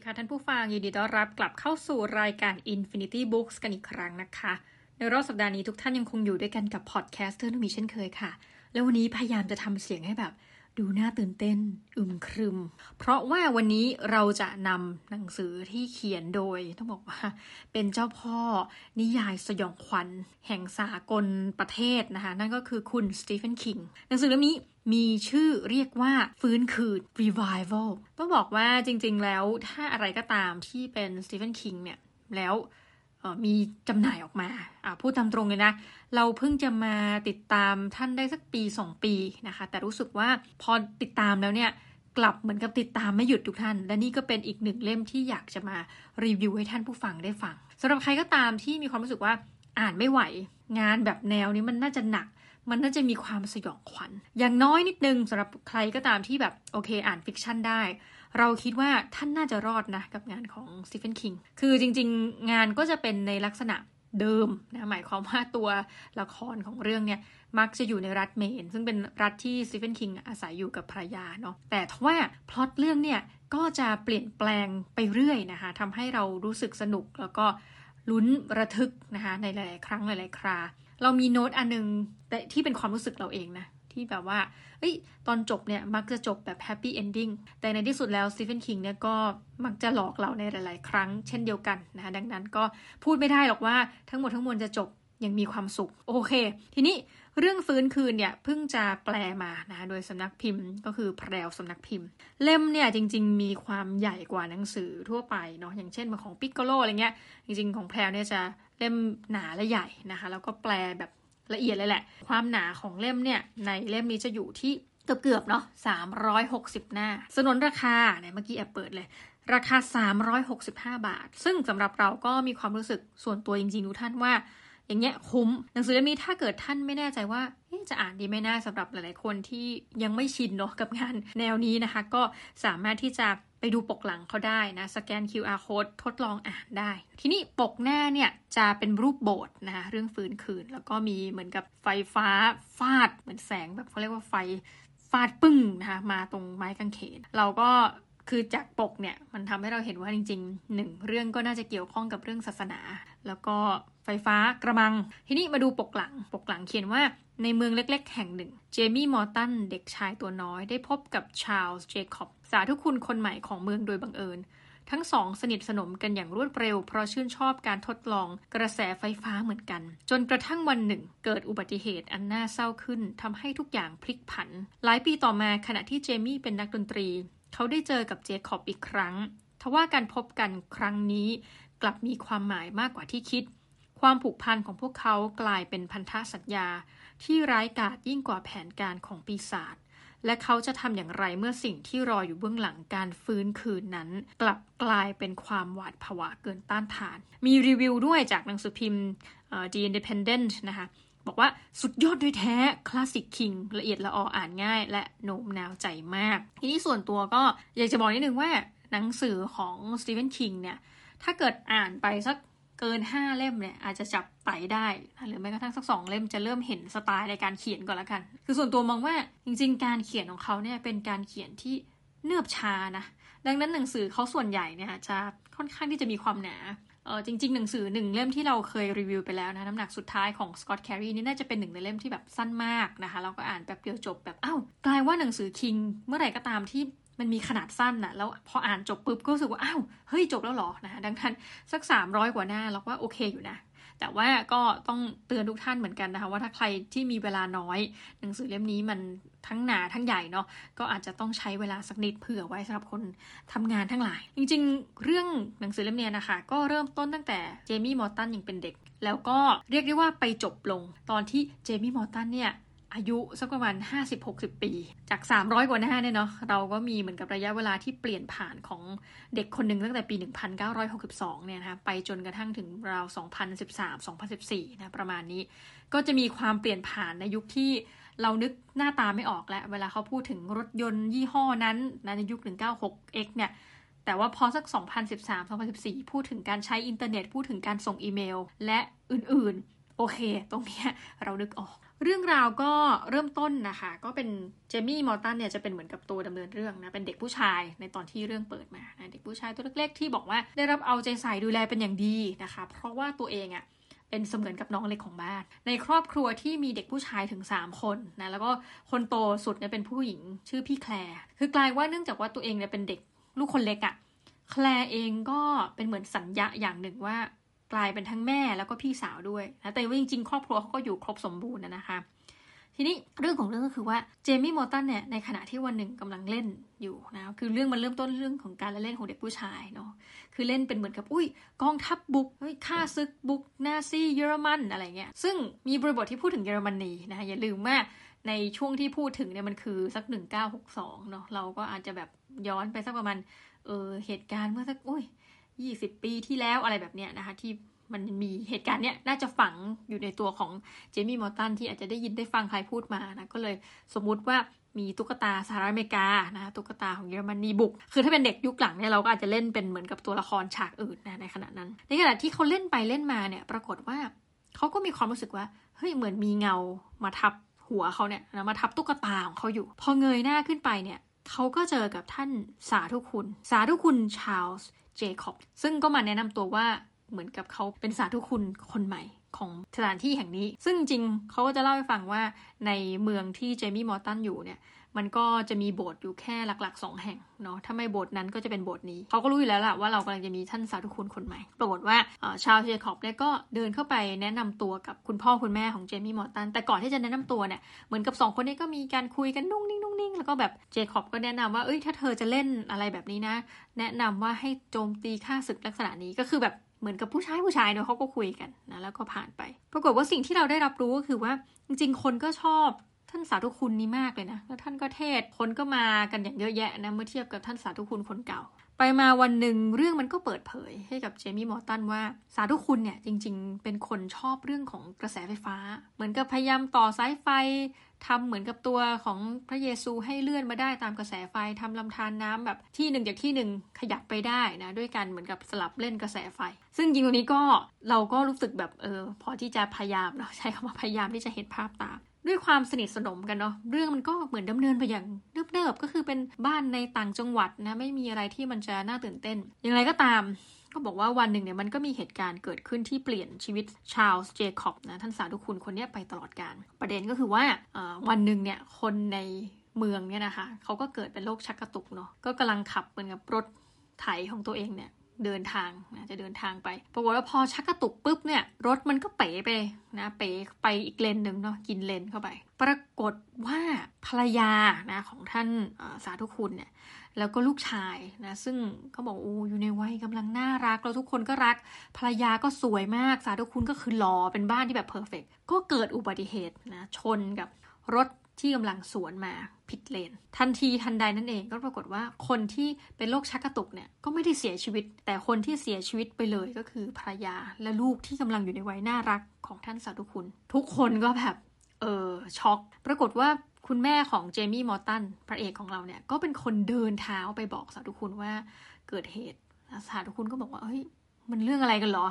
ดีค่ะท่านผู้ฟัง ยินดีต้อนรับกลับเข้าสู่รายการ Infinity Books กันอีกครั้งนะคะ ในรอบสัปดาห์นี้ทุกท่านยังคงอยู่ด้วยกันกับ podcaster นมีเช่นเคยค่ะ แล้ววันนี้พยายามจะทำเสียงให้แบบ ดูน่าตื่นเต้นอึมครึม เพราะว่าวันนี้เราจะนำหนังสือที่เขียนโดย ต้องบอกว่า เป็นเจ้าพ่อนิยายสยองขวัญ แห่งสากลประเทศนะคะ นั่นก็คือคุณสตีเฟนคิงหนังสือเล่มนี้มีชื่อเรียกว่าฟื้นคืน revival ต้องบอกว่าจริงๆแล้วถ้าอะไรก็ตามที่เป็นสตีเฟนคิงเนี่ยแล้ว มีจำหน่ายออกมาพูดตามตรงเลยนะ เราเพิ่งจะมาติดตามท่านได้สักปี 2 ปีนะคะ แต่รู้สึกว่าพอติดตามแล้วเนี่ยกลับเหมือนกับติดตามไม่หยุดทุกท่าน และนี่ก็เป็นอีกหนึ่งเล่มที่อยากจะมารีวิวให้ท่านผู้ฟังได้ฟังสำหรับใครก็ตามที่มีความรู้สึกว่าอ่านไม่ไหว งานแบบแนวนี้มันน่าจะหนัก มันน่าจะมีความสยองขวัญ อย่างน้อยนิดนึงสำหรับใครก็ตามที่แบบโอเค อ่าน fiction ได้ เราคิดว่าท่านน่าจะรอดนะกับงานของสตีเฟนคิงคือจริง ๆ งานก็จะเป็นในลักษณะเดิมนะหมายความว่าตัวละครของเรื่องเนี่ยมักจะอยู่ในรัฐเมน ซึ่งเป็นรัฐที่สตีเฟนคิงอาศัยอยู่กับภรรยาเนาะแต่ทว่าพล็อตเรื่องเนี่ยก็จะเปลี่ยนแปลงไปเรื่อยนะคะทำให้เรารู้สึกสนุกแล้วก็ลุ้นระทึกนะคะในหลาย ๆ ครั้งหลาย ๆ ครา เรามีโน้ตอันนึงแต่ที่เป็นความรู้สึกเราเองนะ ที่แบบว่า เอ้ย ตอนจบเนี่ย มักจะจบแบบ happy ending แต่ในที่สุดแล้วสตีเฟนคิงเนี่ยก็มักจะหลอกเราในหลาย ๆ ครั้งเช่นเดียวกันนะคะดังนั้นก็พูดไม่ได้หรอกว่าทั้งหมดทั้งมวลจะจบอย่างมีความสุข โอเค ทีนี้เรื่องฟื้นคืนเนี่ยเพิ่งจะแปลมานะคะโดยสำนักพิมพ์ก็คือแพรวสำนักพิมพ์ เล่มเนี่ยจริง ๆ มีความใหญ่กว่าหนังสือทั่วไปเนาะอย่างเช่นของปิกโกโลอะไรเงี้ยจริง ๆ ของแพรวเนี่ยจะเล่มหนาและใหญ่นะคะ แล้วก็แปลแบบ ละเอียดเลยแหละ ความหนาของเล่มเนี่ยในเล่มนี้จะอยู่ที่เกือบๆเนาะ360 หน้า สนนราคาเนี่ยเมื่อกี้แอบเปิดเลย ราคา 365 บาท ซึ่งสำหรับเราก็มีความรู้สึกส่วนตัวจริงๆทุกท่านว่าอย่างเงี้ยคุ้มหนังสือเล่มนี้ถ้าเกิดท่านไม่แน่ใจว่าจะอ่านดีไม่น่าสำหรับหลายๆคนที่ยังไม่ชินเนาะกับงานแนวนี้นะคะ ก็สามารถที่จะ ไปดูปกหลังเขาได้นะ สแกน QR code ทดลองอ่านได้ ทีนี้ปกหน้าเนี่ยจะเป็นรูปโบสถ์นะคะเรื่องฟื้นคืน แล้วก็มีเหมือนกับไฟฟ้าฟาด เหมือนแสงแบบเขาเรียกว่าไฟฟาดปึ้งนะคะมาตรงไม้กางเขน เราก็คือจากปกเนี่ยมันทำให้เราเห็นว่าจริงๆหนึ่งเรื่องก็น่าจะเกี่ยวข้องกับเรื่องศาสนา แล้วก็ไฟฟ้ากระมัง ทีนี้มาดูปกหลัง ปกหลังเขียนว่าในเมืองเล็กๆ แห่งหนึ่ง เจมี่มอร์ตันเด็กชายตัวน้อยได้พบกับชาลส์เจคอบ สาธุคุณคนใหม่ของเมืองโดยบังเอิญ ทั้งสองสนิทสนมกันอย่างรวดเร็ว เพราะชื่นชอบการทดลองกระแสไฟฟ้าเหมือนกัน จนกระทั่งวันหนึ่ง เกิดอุบัติเหตุอันน่าเศร้าขึ้นทำให้ทุกอย่างพลิกผัน หลายปีต่อมาขณะที่เจมี่เป็นนักดนตรี เขาได้เจอกับเจคอบอีกครั้งทว่าการพบกันครั้งนี้ กลับมีความหมายมากกว่าที่คิด ความผูกพันของพวกเขากลายเป็นพันธสัญญา ที่ร้ายกาจยิ่งกว่าแผนการของปีศาจ และเขาจะทำอย่างไรเมื่อสิ่งที่รออยู่เบื้องหลังการฟื้นคืนนั้น กลับกลายเป็นความหวาดผวาเกินต้านทาน มีรีวิวด้วยจากหนังสือพิมพ์ The Independent นะคะบอกว่าสุดยอดด้วยแท้คลาสสิกคิงละเอียดละอออ่านง่าย และโน้มน้าวใจมาก ทีนี้ส่วนตัวก็อยากจะบอกนิดนึงว่าหนังสือของสตีเฟนคิงเนี่ยถ้าเกิดอ่านไปสัก เกิน5เล่มเนี่ยอาจจะจับไตได้ หรือแม้กระทั่งสักสองเล่มจะเริ่มเห็นสไตล์ในการเขียนก่อนละกัน คือส่วนตัวมองว่าจริง ๆ การเขียนของเขาเนี่ยเป็นการเขียนที่เนืบชานะดังนั้นหนังสือเขาส่วนใหญ่เนี่ยจะค่อนข้างที่จะมีความหนาเออจริงๆ หนังสือหนึ่งเล่มที่เราเคยรีวิวไปแล้วนะน้ำหนักสุดท้ายของสกอตแครีนี่น่าจะเป็นหนึ่งในเล่มที่แบบสั้นมากนะคะเราก็อ่านแบบเดียวจบแบบอ้าวกลายว่าหนังสือคิงเมื่อไหร่ก็ตามที่ มันมีขนาดสั้นนะแล้วพออ่านจบปุ๊บก็รู้สึกว่าอ้าวเฮ้ยจบแล้วหรอนะดังนั้นสัก 300 กว่าหน้าเราว่าโอเคอยู่นะ แต่ว่าก็ต้องเตือนทุกท่านเหมือนกันนะคะ ว่าถ้าใครที่มีเวลาน้อย หนังสือเล่มนี้มันทั้งหนาทั้งใหญ่เนาะก็อาจจะต้องใช้เวลาสักนิดเผื่อไว้สำหรับคนทำงานทั้งหลาย จริงๆ เรื่องหนังสือเล่มนี้นะคะ ก็เริ่มต้นตั้งแต่เจมี่มอร์ตันยังเป็นเด็ก แล้วก็เรียกได้ว่าไปจบลงตอนที่เจมี่มอร์ตันเนี่ย อายุสักประมาณ 50-60 ปี จาก 300 กว่าหน้าเนี่ยเนาะเราก็มีเหมือนกับระยะเวลาที่เปลี่ยนผ่านของเด็กคนหนึ่งตั้งแต่ปี 1962 เนี่ยนะคะไปจนกระทั่งถึงราว 2013-2014 นะประมาณนี้ ก็จะมีความเปลี่ยนผ่านในยุคที่เรานึกหน้าตาไม่ออกแล้ว เวลาเขาพูดถึงรถยนต์ยี่ห้อนั้นในยุค 196X เนี่ยแต่ว่าพอสัก 2013-2014 พูดถึงการใช้อินเทอร์เน็ต พูดถึงการส่งอีเมล และอื่นๆ โอเค ตรงนี้เรานึกออก เรื่องราวก็เริ่มต้นนะคะ ก็เป็นเจมี่มอร์ตันเนี่ยจะเป็นเหมือนกับตัวดำเนินเรื่องนะเป็นเด็กผู้ชายในตอนที่เรื่องเปิดมานะเด็กผู้ชายตัวเล็กๆที่บอกว่าได้รับเอาใจใส่ดูแลเป็นอย่างดีนะคะ เพราะว่าตัวเองอะ่ะเป็นเสมือนกับน้องเล็กของบ้าน ในครอบครัวที่มีเด็กผู้ชายถึง 3 คนนะแล้วก็คนโตสุดเนี่ยเป็นผู้หญิงชื่อพี่แคลร์คือกลายว่าเนื่องจากว่าตัวเองเนี่ยเป็นเด็กลูกคนเล็กอะ่ะแคลร์เองก็เป็นเหมือนสัญญาอย่างหนึ่งว่า กลายเป็นทั้งแม่แล้วก็พี่สาวด้วยนะแต่ว่าจริงๆ ครอบครัวเขาก็อยู่ครบสมบูรณ์นะคะ ทีนี้เรื่องของเรื่องก็คือว่าเจมี่มอร์ตันเนี่ยในขณะที่วันหนึ่งกำลังเล่นอยู่นะคือเรื่องมันเริ่มต้นเรื่องของการเล่นของเด็กผู้ชายเนาะคือเล่นเป็นเหมือนกับอุ้ยกองทัพบบุกเฮ้ยฆ่าศึกบุกนาซีเยอรมันอะไรเงี้ยซึ่งมีบริบทที่พูดถึงเยอรมนีนะคะอย่าลืมว่าในช่วงที่พูดถึงเนี่ยมันคือสัก 1962เนาะเราก็อาจจะแบบย้อนไปสักประมาณเออเหตุการณ์เมื่อสักอุ้ย 20ปีที่แล้วอะไรแบบเนี้ยนะคะ ที่มันมีเหตุการณ์เนี้ยน่าจะฝังอยู่ในตัวของเจมี่มอร์ตันที่อาจจะได้ยินได้ฟังใครพูดมานะก็เลยสมมุติว่ามีตุ๊กตาสหรัฐอเมริกานะตุ๊กตาของเยอรมนีบุก คือถ้าเป็นเด็กยุคหลังเนี่ยเราก็อาจจะเล่นเป็นเหมือนกับตัวละครฉากอื่นนะในขณะนั้น ในขณะที่เขาเล่นไปเล่นมาเนี่ย ปรากฏว่าเขาก็มีความรู้สึกว่าเฮ้ยเหมือนมีเงามาทับหัวเขาเนี่ยนะมาทับตุ๊กตาของเขาอยู่ พอเงยหน้าขึ้นไปเนี่ยเขาก็เจอกับท่านสาธุคุณ สาธุคุณชาลส์ เจคอบซึ่งก็มาแนะนำตัวว่าเหมือนกับเขาเป็นสาธุคุณคนใหม่ของสถานที่แห่งนี้ ซึ่งจริงเขาก็จะเล่าให้ฟังว่าในเมืองที่เจมี่มอร์ตันอยู่เนี่ย มันก็จะมีโบสถ์อยู่แค่หลักๆ2แห่งเนาะถ้าไม่โบสถ์นั้นก็จะเป็นโบสถ์นี้เขาก็รู้อยู่แล้วล่ะว่าเรากำลังจะมีท่านสาธุคุณคนใหม่ ปรากฏว่าชาวเจคอบเนี่ยก็เดินเข้าไปแนะนำตัวกับคุณพ่อคุณแม่ของเจมี่มอร์ตันแต่ก่อนที่จะแนะนำตัวเนี่ยเหมือนกับ 2 คนนี้ก็มีการคุยกันนุ่งนิ่งนุ่งนิ่งแล้วก็แบบเจคอบก็แนะนำว่าเอ้ยถ้าเธอจะเล่นอะไรแบบนี้นะ แนะนำว่าให้โจมตีฆ่าศึกลักษณะนี้ก็คือแบบเหมือนกับผู้ชายผู้ชายเนาะเขาก็คุยกันนะแล้วก็ผ่านไป ปรากฏว่าสิ่งที่เราได้รับรู้ก็คือว่าจริงๆ คนก็ชอบ ท่านสาธุคุณนี้มากเลยนะแล้วท่านก็เทศคนก็มากันอย่างเยอะแยะนะเมื่อเทียบกับท่านสาธุคุณคนเก่า ไปมาวันหนึ่งเรื่องมันก็เปิดเผยให้กับเจมี่มอร์ตันว่าสาธุคุณเนี่ยจริง ๆ เป็นคนชอบเรื่องของกระแสไฟฟ้า เหมือนกับพยายามต่อสายไฟทำเหมือนกับตัวของพระเยซูให้เลื่อนมาได้ตามกระแสไฟทำลำธารน้ำแบบที่หนึ่งจากที่หนึ่งขยับไปได้นะด้วยกันเหมือนกับสลับเล่นกระแสไฟ ซึ่งจริงตรงนี้ก็เราก็รู้สึกแบบเออพอที่จะพยายามเนาะใช้คำว่าพยายามที่จะเห็นภาพตาม ด้วยความสนิทสนมกันเนาะเรื่องมันก็เหมือนดำเนินไปอย่างเนิบๆก็คือเป็นบ้านในต่างจังหวัดนะไม่มีอะไรที่มันจะน่าตื่นเต้น อย่างไรก็ตามก็บอกว่าวันหนึ่งเนี่ยมันก็มีเหตุการณ์เกิดขึ้นที่เปลี่ยนชีวิตชาลส์เจคอบนะท่านสาธุคุณคนนี้ไปตลอดการ ประเด็นก็คือว่าวันหนึ่งเนี่ยคนในเมืองเนี่ยนะคะเขาก็เกิดเป็นโรคชักกระตุกเนาะก็กำลังขับเหมือนกับรถไถของตัวเองเนี่ย เดินทางนะจะเดินทางไปปรากฏว่าพอชักกระตุกปุ๊บเนี่ยรถมันก็เป๋ไปนะเป๋ไปอีกเลนหนึ่งเนาะกินเลนเข้าไป ปรากฏว่าภรรยานะของท่านสาธุคุณเนี่ยแล้วก็ลูกชายนะซึ่งเขาบอกโอ้อยู่ในวัยกำลังน่ารักแล้วทุกคนก็รักภรรยาก็สวยมากสาธุคุณก็คือหล่อเป็นบ้านที่แบบ perfect ก็เกิดอุบัติเหตุนะชนกับรถ ที่กำลังสวนมาผิดเลน ทันทีทันใดนั่นเองก็ปรากฏว่าคนที่เป็นโรคชักกระตุกเนี่ยก็ไม่ได้เสียชีวิต แต่คนที่เสียชีวิตไปเลยก็คือภรรยาและลูกที่กำลังอยู่ในวัยน่ารักของท่านสาธุคุณ ทุกคนก็แบบเออช็อก ปรากฏว่าคุณแม่ของเจมี่มอร์ตันพระเอกของเราเนี่ยก็เป็นคนเดินเท้าไปบอกสาธุคุณว่าเกิดเหตุสาธุคุณก็บอกว่าเฮ้ยมันเรื่องอะไรกันหรอ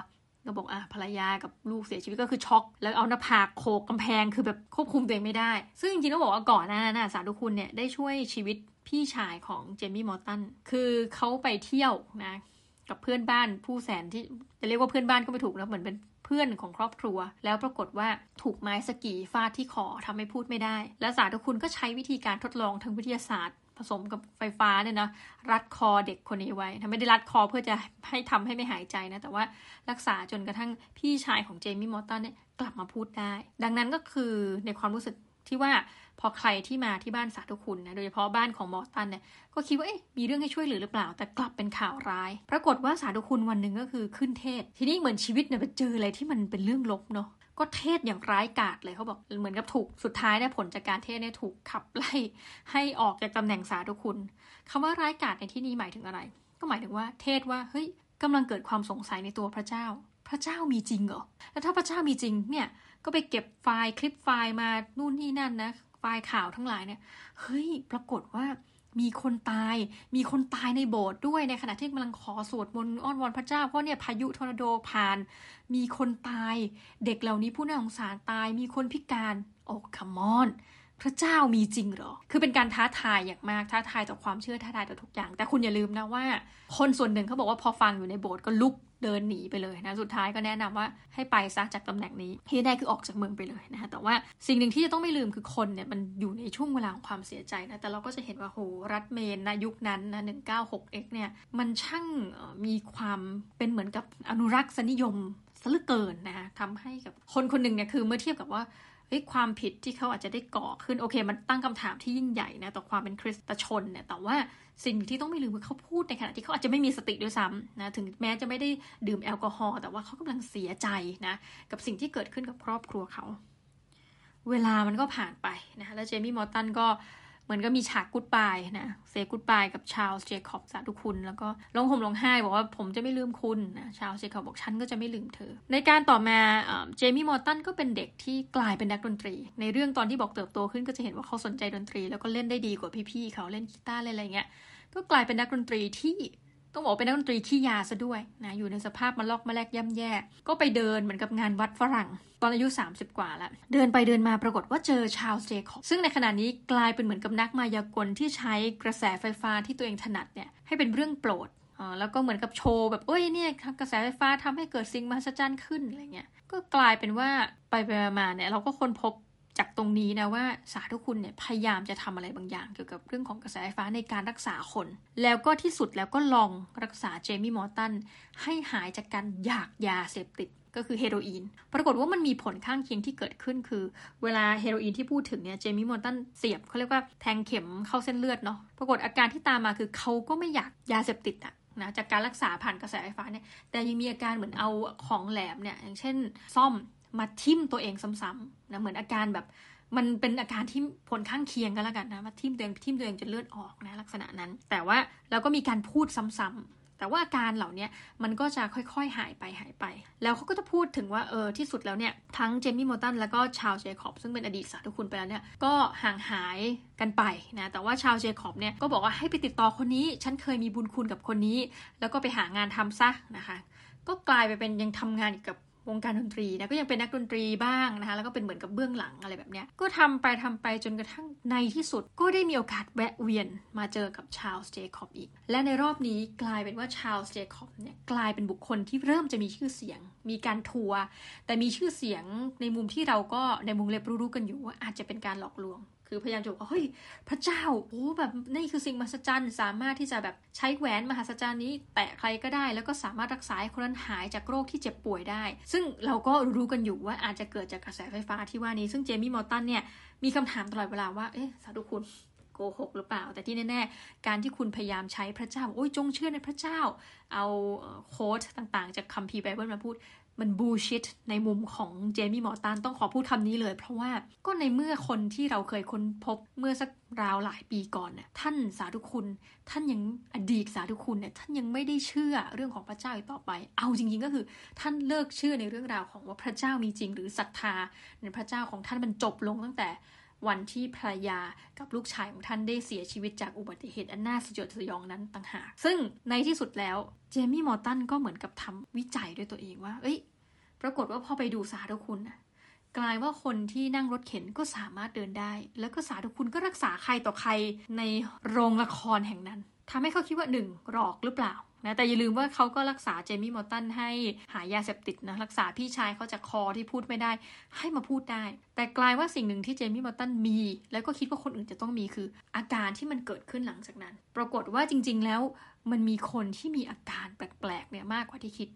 ก็บอกอะภรรยากับลูกเสียชีวิตก็คือช็อก แล้วเอาหน้าผากโขกกำแพงคือแบบควบคุมตัวเองไม่ได้ ซึ่งจริงๆต้องบอกว่าก่อนหน้านั้นสาธุคุณเนี่ยได้ช่วยชีวิตพี่ชายของเจมี่มอร์ตันคือเขาไปเที่ยวนะกับเพื่อนบ้านผู้แสนที่จะเรียกว่าเพื่อนบ้านก็ไม่ถูกนะเหมือนเป็นเพื่อนของครอบครัว แล้วปรากฏว่าถูกไม้สกีฟาดที่คอทำให้พูดไม่ได้ และสาธุคุณก็ใช้วิธีการทดลองทางวิทยาศาสตร์ ผสมกับไฟฟ้าเนี่ยนะรัดคอเด็กคนนี้ไว้ทำไม่ได้รัดคอเพื่อจะให้ทำให้ไม่หายใจนะ แต่ว่ารักษาจนกระทั่งพี่ชายของเจมี่มอร์ตันเนี่ยกลับมาพูดได้ ดังนั้นก็คือในความรู้สึกที่ว่าพอใครที่มาที่บ้านสาธุคุณนะโดยเฉพาะบ้านของมอร์ตันเนี่ยก็คิดว่าเอ๊ะมีเรื่องให้ช่วยเหลือหรือเปล่า แต่กลับเป็นข่าวร้าย ปรากฏว่าสาธุคุณวันหนึ่งก็คือขึ้นเทศ ทีนี้เหมือนชีวิตเนี่ยไปเจออะไรที่มันเป็นเรื่องลบเนาะ ก็เทศอย่างร้ายกาจเลยเขาบอกเหมือนกับถูกสุดท้ายเนี่ยผลจากการเทศเนี่ยถูกขับไล่ให้ออกจากตำแหน่งสาธุคุณคำว่าร้ายกาจในที่นี้หมายถึงอะไร ก็หมายถึงว่าเทศน์ว่าเฮ้ยกำลังเกิดความสงสัยในตัวพระเจ้า พระเจ้ามีจริงเหรอแล้วถ้าพระเจ้ามีจริงเนี่ยก็ไปเก็บไฟล์คลิปไฟล์มานู่นนี่นั่นนะไฟล์ข่าวทั้งหลายเนี่ยเฮ้ยปรากฏว่า มีคนตาย มีคนตายในโบสถ์ด้วยในขณะที่กำลังขอสวดมนต์อ้อนวอนพระเจ้าเพราะเนี่ยพายุทอร์นาโดผ่าน มีคนตาย เด็กเหล่านี้ผู้น่าสงสารตาย มีคนพิการ โอ้คัมอน พระเจ้ามีจริงหรอ คือเป็นการท้าทายอย่างมาก ท้าทายต่อความเชื่อ ท้าทายต่อทุกอย่าง แต่คุณอย่าลืมนะว่า คนส่วนหนึ่งเขาบอกว่าพอฟังอยู่ในโบสถ์ก็ลุกเดินหนีไปเลยนะ สุดท้ายก็แนะนำว่าให้ไปซะจากตำแหน่งนี้ที่ได้คือออกจากเมืองไปเลยนะคะแต่ว่าสิ่งหนึ่งที่จะต้องไม่ลืมคือคนเนี่ยมันอยู่ในช่วงเวลาของความเสียใจนะ แต่เราก็จะเห็นว่าโหรัฐเมนนะยุคนั้นนะ 196x เนี่ยมันช่างมีความเป็นเหมือนกับอนุรักษ์สนิยมซะเหลือเกินนะคะทำให้กับคนคนหนึ่งเนี่ยคือเมื่อเทียบกับว่า เฮ้ยความผิดที่เขาอาจจะได้ก่อขึ้นโอเค มันตั้งคำถามที่ยิ่งใหญ่นะต่อความเป็นคริสตชนเนี่ยแต่ว่าสิ่งที่ต้องไม่ลืมคือเขาพูดในขณะที่เขาอาจจะไม่มีสติด้วยซ้ำนะถึงแม้จะไม่ได้ดื่มแอลกอฮอล์แต่ว่าเขากำลังเสียใจนะกับสิ่งที่เกิดขึ้นกับครอบครัวเขา เวลามันก็ผ่านไปนะแล้วเจมี่มอร์ตันก็ มือนก็มีฉากกุดบายนะเซกุดบายกับชาลส์เจคอบสาธุคุณ แล้วก็ร้องห่มร้องไห้บอกว่าผมจะไม่ลืมคุณนะชาลส์เจคอบบอกฉันก็จะไม่ลืมเธอ ในการต่อมาเจมี่มอร์ตันก็เป็นเด็กที่กลายเป็นนักดนตรี ในเรื่องตอนที่บอกเติบโตขึ้นก็จะเห็นว่าเขาสนใจดนตรี แล้วก็เล่นได้ดีกว่าพี่ๆเขาเล่นกีตาร์อะไรอะไรเงี้ยก็กลายเป็นนักดนตรีที่ ต้องบอกเป็นนักดนตรีขี้ยาซะด้วยนะอยู่ในสภาพมาลอกมาแลกย่ำแย่ ก็ไปเดินเหมือนกับงานวัดฝรั่ง ตอนอายุ 30 กว่าแล้ว เดินไปเดินมาปรากฏว่าเจอชาวเจคอบซึ่งในขณะนี้กลายเป็นเหมือนกับนักมายากลที่ใช้กระแสไฟฟ้าที่ตัวเองถนัดเนี่ยให้เป็นเรื่องโปรดแล้วก็เหมือนกับโชว์แบบเอ้ยเนี่ยกระแสไฟฟ้าทำให้เกิดสิ่งมหัศจรรย์ขึ้นอะไรเงี้ยก็กลายเป็นว่าไปไปมาเนี่ยเราก็ค้นพบ จากตรงนี้นะว่าสาธุคุณเนี่ยพยายามจะทำอะไรบางอย่าง เกี่ยวกับเรื่องของกระแสไฟฟ้าในการรักษาคน แล้วก็ที่สุดแล้วก็ลองรักษาเจมี่มอร์ตันให้หายจากการอยากยาเสพติดก็คือเฮโรอีน ปรากฏว่ามันมีผลข้างเคียงที่เกิดขึ้นคือ เวลาเฮโรอีนที่พูดถึงเนี่ย เจมี่มอร์ตันเสียบเขาเรียกว่าแทงเข็มเข้าเส้นเลือดเนาะ ปรากฏอาการที่ตามมาคือเขาก็ไม่อยากยาเสพติดอะนะจากการรักษาผ่านกระแสไฟฟ้าเนี่ย แต่ยังมีอาการเหมือนเอาของแหลมเนี่ย อย่างเช่น ซ่อม มาทิ่มตัวเองซ้ำๆนะเหมือนอาการแบบมันเป็นอาการที่ผลข้างเคียงกันแล้วกันนะว่าทิ่มตัวเองทิ่มตัวเองจนเลือดออกนะลักษณะนั้น แต่ว่าเราก็มีการพูดซ้ำๆแต่ว่าอาการเหล่านี้มันก็จะค่อยๆหายไปหายไป แล้วเขาก็จะพูดถึงว่าเออที่สุดแล้วเนี่ยทั้งเจมี่มอตันแล้วก็ชาวเจคอบซึ่งเป็นอดีตสาธุคุณไปแล้วเนี่ยก็ห่างหายกันไปนะแต่ว่าชาวเจคอบเนี่ยก็บอกว่าให้ไปติดต่อคนนี้ ฉันเคยมีบุญคุณกับคนนี้ แล้วก็ไปหางานทำซะนะคะก็กลายไปเป็นยังทำงานกับ วงการดนตรีนะก็ยังเป็นนักดนตรีบ้างนะคะแล้วก็เป็นเหมือนกับเบื้องหลังอะไรแบบเนี้ยก็ทำไปทำไปจนกระทั่งในที่สุด ก็ได้มีโอกาสแวะเวียนมาเจอกับชาลส์เจคอบอีก และในรอบนี้กลายเป็นว่าชาลส์เจคอบเนี่ยกลายเป็นบุคคลที่เริ่มจะมีชื่อเสียง มีการทัวร์แต่มีชื่อเสียงในมุมที่เราก็ในมุมเล็บรู้ๆกันอยู่ว่าอาจจะเป็นการหลอกลวง คือพยายามจะบอกว่าเฮ้ยพระเจ้าโอ้แบบนี่คือสิ่งมหัศจรรย์สามารถที่จะแบบใช้แหวนมหัศจรรย์นี้ แตะใครก็ได้ แล้วก็สามารถรักษาคนนั้นหายจากโรคที่เจ็บป่วยได้ ซึ่งเราก็รู้กันอยู่ว่าอาจจะเกิดจากกระแสไฟฟ้าที่ว่านี้ ซึ่งเจมี่มอร์ตันเนี่ยมีคำถามตลอดเวลาว่าเอ๊ะสาธุคุณโกหกหรือเปล่า แต่ที่แน่ๆ การที่คุณพยายามใช้พระเจ้า โอ้ยจงเชื่อในพระเจ้า เอา quote ต่างๆ จากคัมภีร์ไบเบิลมาพูด มัน bullshit ในมุมของเจมี่มอร์ตันต้องขอพูดคำนี้เลย เพราะว่าก็ในเมื่อคนที่เราเคยค้นพบเมื่อสักราวหลายปีก่อนน่ะท่านสาธุคุณ ท่านยังอดีตสาธุคุณเนี่ยท่านยังไม่ได้เชื่อเรื่องของพระเจ้าอีกต่อไป เอาจริง ๆ ก็คือ ท่านเลิกเชื่อในเรื่องราวของว่าพระเจ้ามีจริง หรือศรัทธาในพระเจ้าของท่านมันจบลงตั้งแต่ วันที่ภรรยากับลูกชายของท่านได้เสียชีวิตจากอุบัติเหตุอันน่าสยดสยองนั้นต่างหาก ซึ่งในที่สุดแล้วเจมี่มอร์ตันก็เหมือนกับทำวิจัยด้วยตัวเองว่า เอ้ย ปรากฏว่าพอไปดูสาธุคุณนะกลายว่าคนที่นั่งรถเข็นก็สามารถเดินได้ แล้วก็สาธุคุณก็รักษาใครต่อใครในโรงละครแห่งนั้นทำให้เขาคิดว่าหนึ่งหลอกหรือเปล่า นะแต่อย่าลืมว่าเขาก็รักษาเจมี่มอร์ตันให้หายาเสพติดนะรักษาพี่ชายเขาจากคอที่พูดไม่ได้ ให้มาพูดได้ แต่กลายว่าสิ่งหนึ่งที่เจมี่มอร์ตันมี แล้วก็คิดว่าคนอื่นจะต้องมีคือ อาการที่มันเกิดขึ้นหลังจากนั้น ปรากฏว่าจริง ๆ แล้วมันมีคนที่มีอาการแปลกๆเนี่ยมากกว่าที่คิด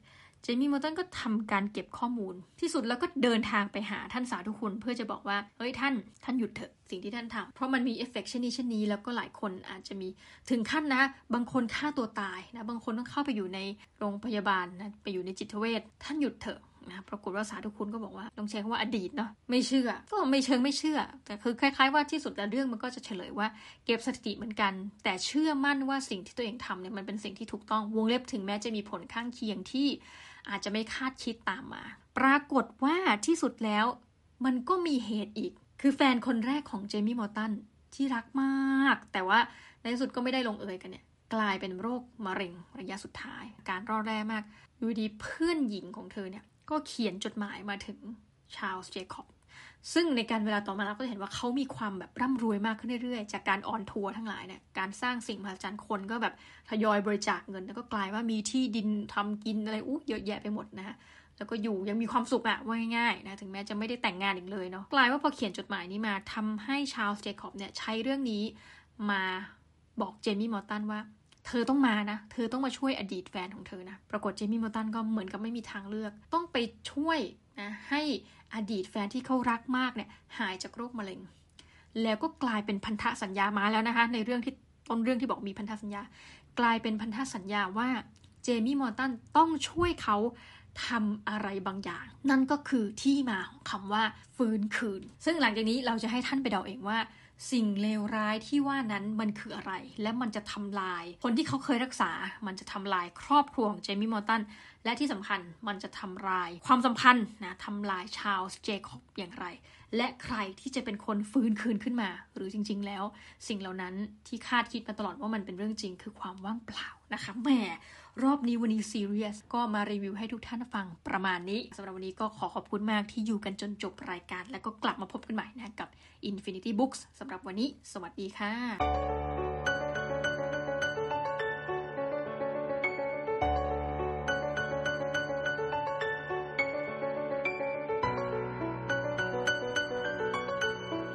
เจมี่มอร์ตันก็ทำการเก็บข้อมูล ที่สุดแล้วก็เดินทางไปหาท่านสาธุคุณเพื่อจะบอกว่า เฮ้ยท่านท่านหยุดเถอะสิ่งที่ท่านทำเพราะมันมีเอฟเฟกชันนี้ชันนี้ แล้วก็หลายคนอาจจะมีถึงขั้นนะ บางคนฆ่าตัวตายนะ บางคนต้องเข้าไปอยู่ในโรงพยาบาลนะไปอยู่ในจิตเวชท่านหยุดเถอะนะปรากฏว่าสาธุคุณก็บอกว่าต้องใช้คำว่าอดีตเนาะไม่เชื่อ ก็ไม่เชิงไม่เชื่อ แต่คือคล้ายๆ ว่าที่สุดแล้วเรื่องมันก็จะเฉลยว่าเก็บสถิติเหมือนกัน แต่เชื่อมั่นว่าสิ่งที่ตัวเองทำเนี่ยมันเป็นสิ่งที่ถูกต้องวงเล็บถึงแม้จะมีผลข้างเคียงที่ อาจจะไม่คาดคิดตามมา ปรากฏว่าที่สุดแล้วมันก็มีเหตุอีก คือแฟนคนแรกของเจมี่มอร์ตันที่รักมาก แต่ว่าในที่สุดก็ไม่ได้ลงเอยกันเนี่ย กลายเป็นโรคมะเร็งระยะสุดท้าย การรอดแร่มากอยู่ดีเพื่อนหญิงของเธอเนี่ยก็เขียนจดหมายมาถึงชาลส์เจคอบ ซึ่งในกาลเวลาต่อมาเราก็จะเห็นว่าเขามีความแบบร่ำรวยมากขึ้นเรื่อยๆ จากการ on tour ทั้งหลายเนี่ยการสร้างสิ่งมหัศจรรย์คนก็แบบทยอยบริจาคเงิน แล้วก็กลายว่ามีที่ดินทำกินอะไรอู้เยอะแยะไปหมดนะฮะแล้วก็อยู่ยังมีความสุขอะว่าง่ายๆนะถึงแม้จะไม่ได้แต่งงานอีกเลยเนาะกลายว่าพอเขียนจดหมายนี้มาทำให้ชาลส์เจคอบเนี่ยใช้เรื่องนี้มาบอกเจมี่มอร์ตันว่าเธอต้องมานะ เธอต้องมาช่วยอดีตแฟนของเธอนะ ปรากฏเจมี่มอร์ตันก็เหมือนกับไม่มีทางเลือก ต้องไปช่วยนะให้ อดีตแฟนที่เขารักมากเนี่ยหายจากโรคมะเร็ง แล้วก็กลายเป็นพันธสัญญามาแล้วนะคะ ในเรื่องที่ต้นเรื่องที่บอกมีพันธสัญญา กลายเป็นพันธสัญญาว่าเจมี่มอร์ตันต้องช่วยเขาทำอะไรบางอย่าง นั่นก็คือที่มาของคำว่าฟื้นคืน ซึ่งหลังจากนี้เราจะให้ท่านไปเดาเองว่า สิ่งเลวร้ายที่ว่านั้นมันคืออะไร และมันจะทำลาย คนที่เขาเคยรักษา มันจะทำลายครอบครัวของเจมี่มอร์ตัน และที่สำคัญมันจะทำลายความสัมพันธ์นะทำลายชาลส์เจคอบอย่างไร และใครที่จะเป็นคนฟื้นคืนขึ้นมา หรือจริง ๆ แล้ว สิ่งเหล่านั้นที่คาดคิดมาตลอดว่ามันเป็นเรื่องจริง คือความว่างเปล่านะคะแหมรอบนี้วันนี้ซีเรียสก็มารีวิวให้ทุกท่านฟังประมาณนี้สำหรับวันนี้ก็ขอขอบคุณมากที่อยู่กันจนจบรายการ แล้วก็กลับมาพบกันใหม่นะกับ Infinity Books สำหรับวันนี้ สวัสดีค่ะ